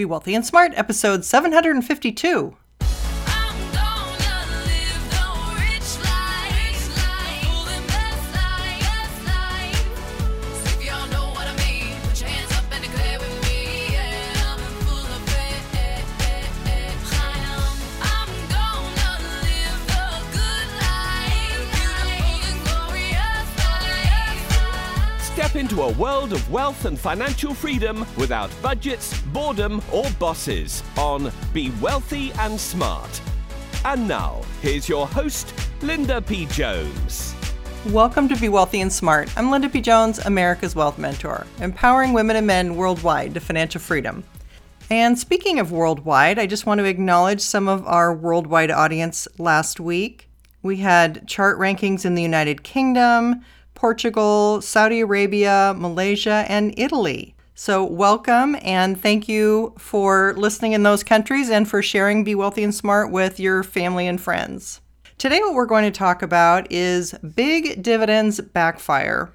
Be Wealthy and Smart, episode 752. World of wealth and financial freedom without budgets, boredom, or bosses on Be Wealthy and Smart. And now, here's your host, Linda P. Jones. Welcome to Be Wealthy and Smart. I'm Linda P. Jones, America's Wealth Mentor, empowering women and men worldwide to financial freedom. And speaking of worldwide, I just want to acknowledge some of our worldwide audience last week. We had chart rankings in the United Kingdom, Portugal, Saudi Arabia, Malaysia, and Italy. So, welcome and thank you for listening in those countries and for sharing Be Wealthy and Smart with your family and friends. Today, what we're going to talk about is big dividends backfire.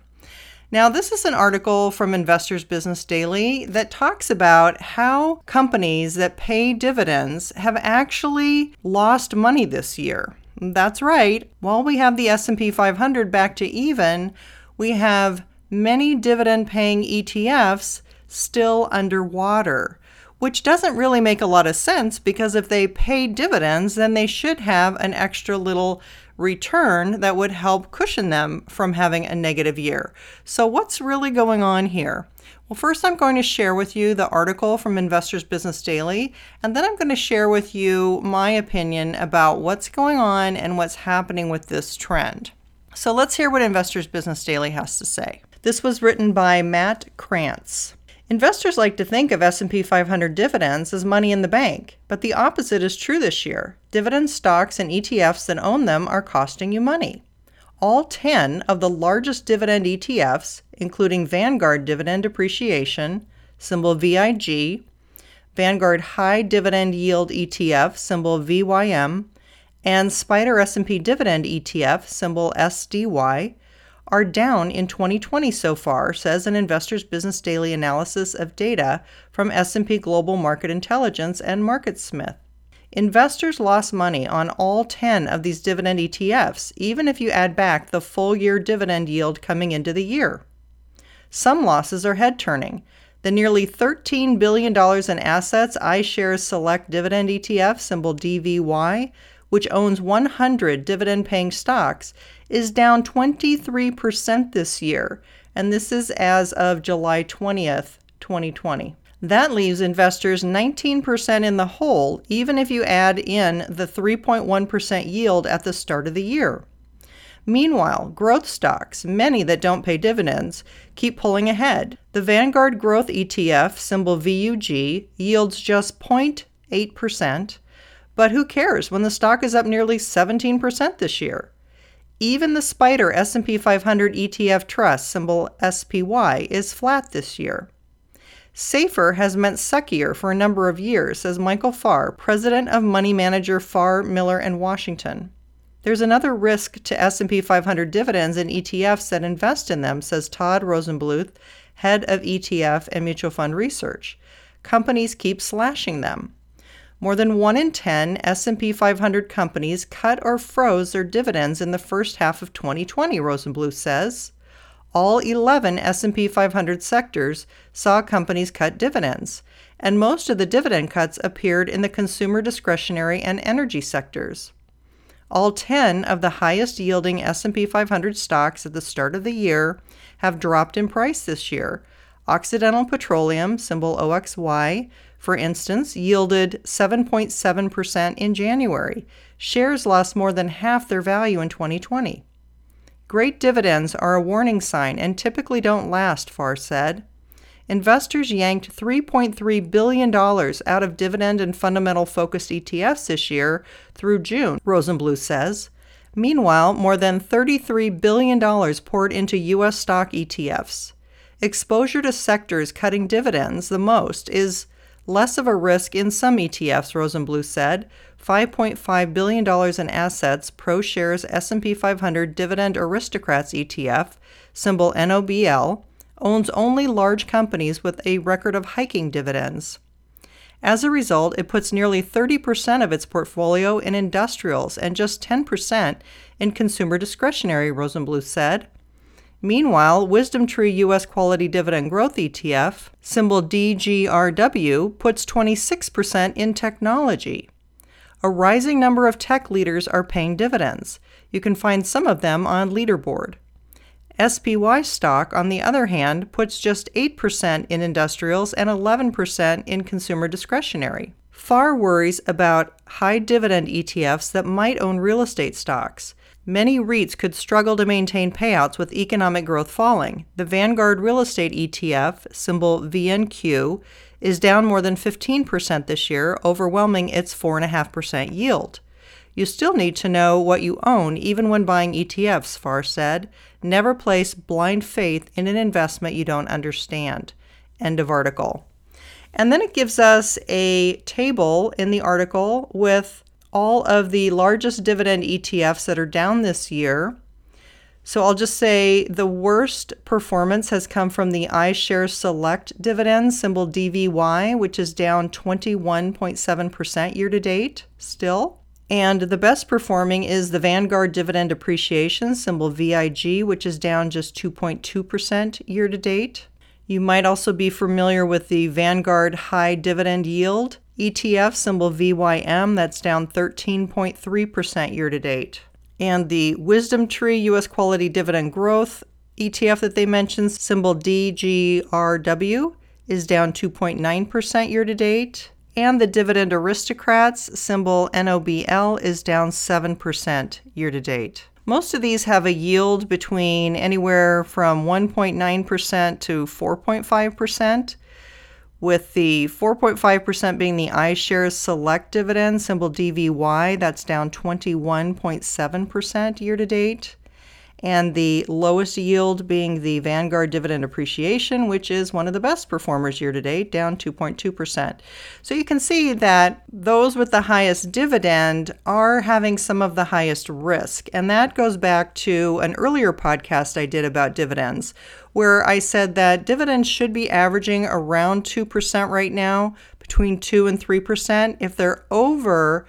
Now, this is an article from Investors Business Daily that talks about how companies that pay dividends have actually lost money this year. That's right. While we have the S&P 500 back to even, we have many dividend paying ETFs still underwater, which doesn't really make a lot of sense because if they pay dividends, then they should have an extra little return that would help cushion them from having a negative year. So, what's really going on here? Well, first, I'm going to share with you the article from Investors Business Daily, and then I'm going to share with you my opinion about what's going on and what's happening with this trend. So, let's hear what Investors Business Daily has to say. This was written by Matt Krantz. Investors like to think of S&P 500 dividends as money in the bank, but the opposite is true this year. Dividend stocks and ETFs that own them are costing you money. All 10 of the largest dividend ETFs, including Vanguard Dividend Appreciation, symbol VIG, Vanguard High Dividend Yield ETF, symbol VYM, and SPDR S&P Dividend ETF, symbol SDY, are down in 2020 so far, says an Investors Business Daily analysis of data from S&P Global Market Intelligence and MarketSmith. Investors lost money on all 10 of these dividend ETFs, even if you add back the full year dividend yield coming into the year. Some losses are head turning. The nearly $13 billion in assets iShares Select Dividend ETF, symbol DVY, which owns 100 dividend paying stocks, is down 23% this year, and this is as of July 20th, 2020. That leaves investors 19% in the hole, even if you add in the 3.1% yield at the start of the year. Meanwhile, growth stocks, many that don't pay dividends, keep pulling ahead. The Vanguard Growth ETF, symbol VUG, yields just 0.8%, but who cares when the stock is up nearly 17% this year? Even the SPDR S&P 500 ETF Trust, symbol SPY, is flat this year. Safer has meant suckier for a number of years, says Michael Farr, president of money manager Farr, Miller and Washington. There's another risk to S&P 500 dividends and ETFs that invest in them, says Todd Rosenbluth, head of ETF and mutual fund research. Companies keep slashing them. More than 1 in 10 S&P 500 companies cut or froze their dividends in the first half of 2020, Rosenbluth says. All 11 S&P 500 sectors saw companies cut dividends, and most of the dividend cuts appeared in the consumer discretionary and energy sectors. All 10 of the highest yielding S&P 500 stocks at the start of the year have dropped in price this year. Occidental Petroleum, symbol OXY, for instance, yielded 7.7% in January. Shares lost more than half their value in 2020. Great dividends are a warning sign and typically don't last, Farr said. Investors yanked $3.3 billion out of dividend and fundamental focused ETFs this year through June, Rosenbluth says. Meanwhile, more than $33 billion poured into U.S. stock ETFs. Exposure to sectors cutting dividends the most is less of a risk in some ETFs, Rosenbluth said. $5.5 billion in assets, ProShares S&P 500 Dividend Aristocrats ETF, symbol NOBL, owns only large companies with a record of hiking dividends. As a result, it puts nearly 30% of its portfolio in industrials and just 10% in consumer discretionary, Rosenbluth said. Meanwhile, WisdomTree U.S. Quality Dividend Growth ETF, symbol DGRW, puts 26% in technology. A rising number of tech leaders are paying dividends. You can find some of them on Leaderboard. SPY stock, on the other hand, puts just 8% in industrials and 11% in consumer discretionary. Farr worries about high dividend ETFs that might own real estate stocks. Many REITs could struggle to maintain payouts with economic growth falling. The Vanguard Real Estate ETF, symbol VNQ, is down more than 15% this year, overwhelming its 4.5% yield. You still need to know what you own even when buying ETFs, Farr said. Never place blind faith in an investment you don't understand. End of article. And then it gives us a table in the article with all of the largest dividend ETFs that are down this year. So I'll just say the worst performance has come from the iShares Select dividend, symbol DVY, which is down 21.7% year to date still. And the best performing is the Vanguard Dividend Appreciation, symbol VIG, which is down just 2.2% year to date. You might also be familiar with the Vanguard High Dividend Yield ETF, symbol VYM, that's down 13.3% year to date. And the WisdomTree US Quality Dividend Growth ETF that they mentioned, symbol DGRW, is down 2.9% year to date. And the Dividend Aristocrats, symbol NOBL, is down 7% year to date. Most of these have a yield between anywhere from 1.9% to 4.5%, with the 4.5% being the iShares Select dividend, symbol DVY, that's down 21.7% year to date. And the lowest yield being the Vanguard Dividend Appreciation, which is one of the best performers year to date, down 2.2%. So you can see that those with the highest dividend are having some of the highest risk. And that goes back to an earlier podcast I did about dividends, where I said that dividends should be averaging around 2% right now, between 2 and 3%. If they're over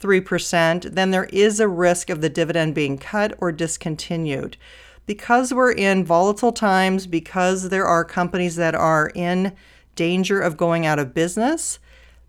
3%, then there is a risk of the dividend being cut or discontinued. Because we're in volatile times, because there are companies that are in danger of going out of business,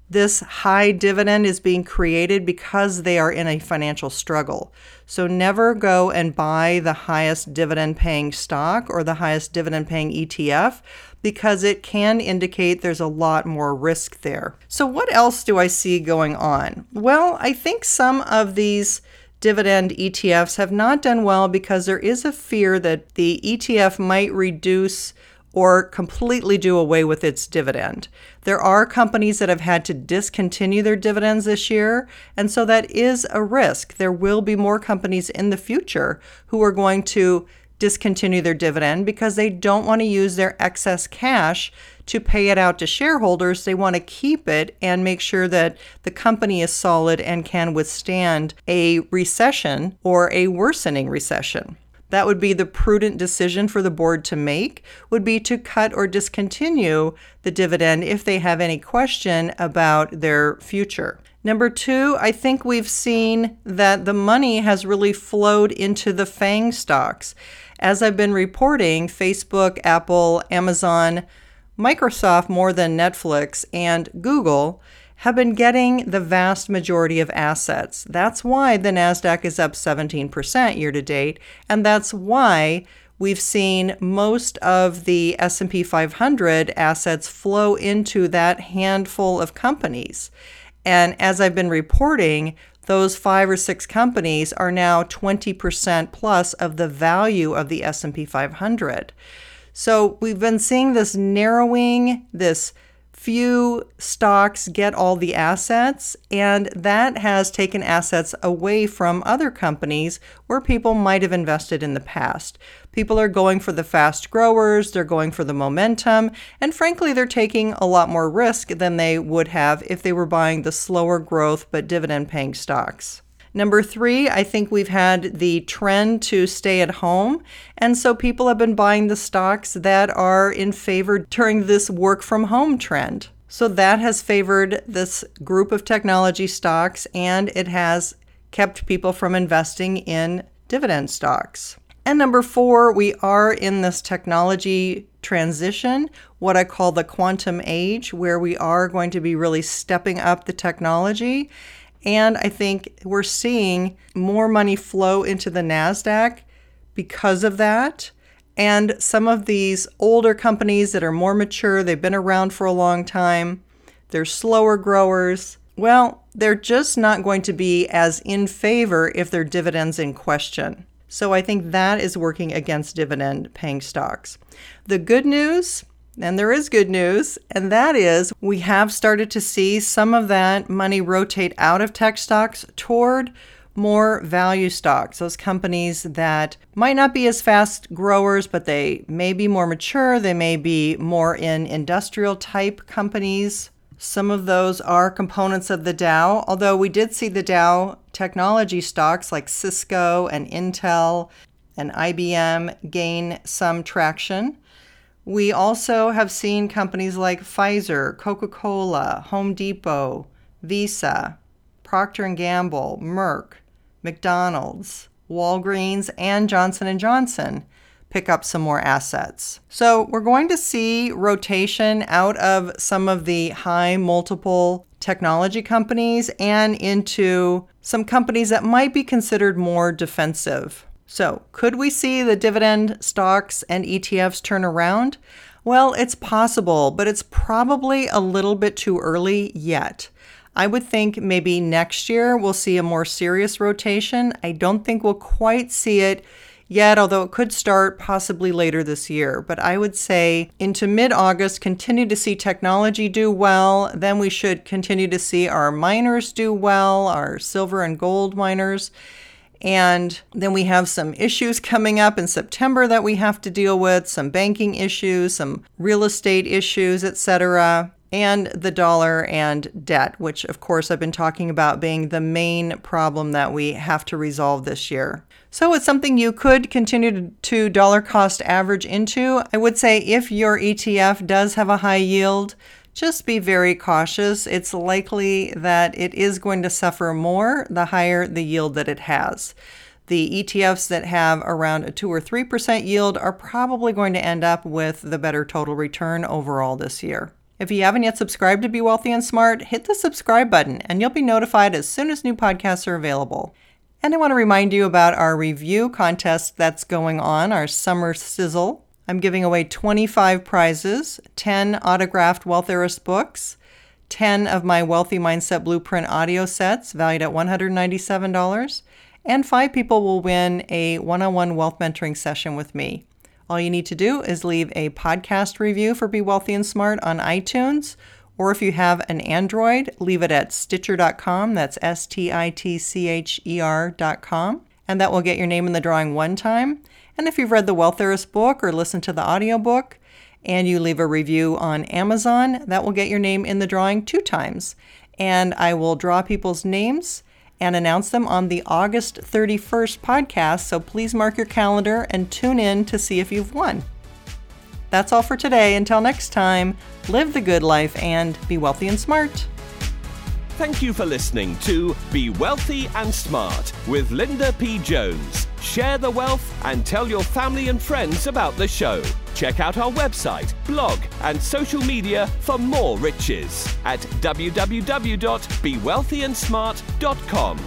this high dividend is being created because they are in a financial struggle. So never go and buy the highest dividend paying stock or the highest dividend paying ETF because it can indicate there's a lot more risk there. So, what else do I see going on? Well, I think some of these dividend ETFs have not done well because there is a fear that the ETF might reduce or completely do away with its dividend. There are companies that have had to discontinue their dividends this year, and so that is a risk. There will be more companies in the future who are going to discontinue their dividend because they don't want to use their excess cash to pay it out to shareholders. They want to keep it and make sure that the company is solid and can withstand a recession or a worsening recession. That would be the prudent decision for the board to make would be to cut or discontinue the dividend if they have any question about their future. Number two, I think we've seen that the money has really flowed into the FANG stocks. As I've been reporting, Facebook, Apple, Amazon, Microsoft more than Netflix, and Google have been getting the vast majority of assets. That's why the Nasdaq is up 17% year to date, and that's why we've seen most of the S&P 500 assets flow into that handful of companies. And as I've been reporting, those five or six companies are now 20% plus of the value of the S&P 500. So we've been seeing this narrowing, this few stocks get all the assets, and that has taken assets away from other companies where people might have invested in the past. People are going for the fast growers, they're going for the momentum, and frankly, they're taking a lot more risk than they would have if they were buying the slower growth but dividend paying stocks. Number three, I think we've had the trend to stay at home. And so people have been buying the stocks that are in favor during this work from home trend. So that has favored this group of technology stocks and it has kept people from investing in dividend stocks. And number four, we are in this technology transition, what I call the quantum age, where we are going to be really stepping up the technology. And I think we're seeing more money flow into the NASDAQ because of that. And some of these older companies that are more mature, they've been around for a long time, they're slower growers. Well, they're just not going to be as in favor if their dividends in question. So I think that is working against dividend paying stocks. The good news, and there is good news, and that is we have started to see some of that money rotate out of tech stocks toward more value stocks, those companies that might not be as fast growers, but they may be more mature, they may be more in industrial type companies. Some of those are components of the Dow, although we did see the Dow technology stocks like Cisco and Intel and IBM gain some traction. We also have seen companies like Pfizer, Coca-Cola, Home Depot, Visa, Procter & Gamble, Merck, McDonald's, Walgreens, and Johnson & Johnson pick up some more assets. So, we're going to see rotation out of some of the high multiple technology companies and into some companies that might be considered more defensive. So, could we see the dividend stocks and ETFs turn around? Well, it's possible, but it's probably a little bit too early yet. I would think maybe next year we'll see a more serious rotation. I don't think we'll quite see it yet, although it could start possibly later this year. But I would say into mid August, continue to see technology do well. Then we should continue to see our miners do well, our silver and gold miners. And then we have some issues coming up in September that we have to deal with, some banking issues, some real estate issues, etc and the dollar and debt, which of course I've been talking about being the main problem that we have to resolve this year. So it's something you could continue to dollar cost average into. I would say if your ETF does have a high yield, just be very cautious. It's likely that it is going to suffer more the higher the yield that it has. The ETFs that have around a 2 or 3% yield are probably going to end up with the better total return overall this year. If you haven't yet subscribed to Be Wealthy and Smart, hit the subscribe button and you'll be notified as soon as new podcasts are available. And I want to remind you about our review contest that's going on, our summer sizzle. I'm giving away 25 prizes 10 autographed Wealth books, 10 of my Wealthy Mindset Blueprint audio sets valued at $197, and five people will win a one on one wealth mentoring session with me. All you need to do is leave a podcast review for Be Wealthy and Smart on iTunes, or if you have an Android, leave it at Stitcher.com. That's S T I T C H E R.com. And that will get your name in the drawing one time. And if you've read the Wealth Heiress book or listened to the audiobook, and you leave a review on Amazon, that will get your name in the drawing two times. And I will draw people's names and announce them on the August 31st podcast, so please mark your calendar and tune in to see if you've won. That's all for today. Until next time, live the good life and be wealthy and smart. Thank you for listening to Be Wealthy and Smart with Linda P. Jones. Share the wealth and tell your family and friends about the show. Check out our website, blog, and social media for more riches at www.bewealthyandsmart.com.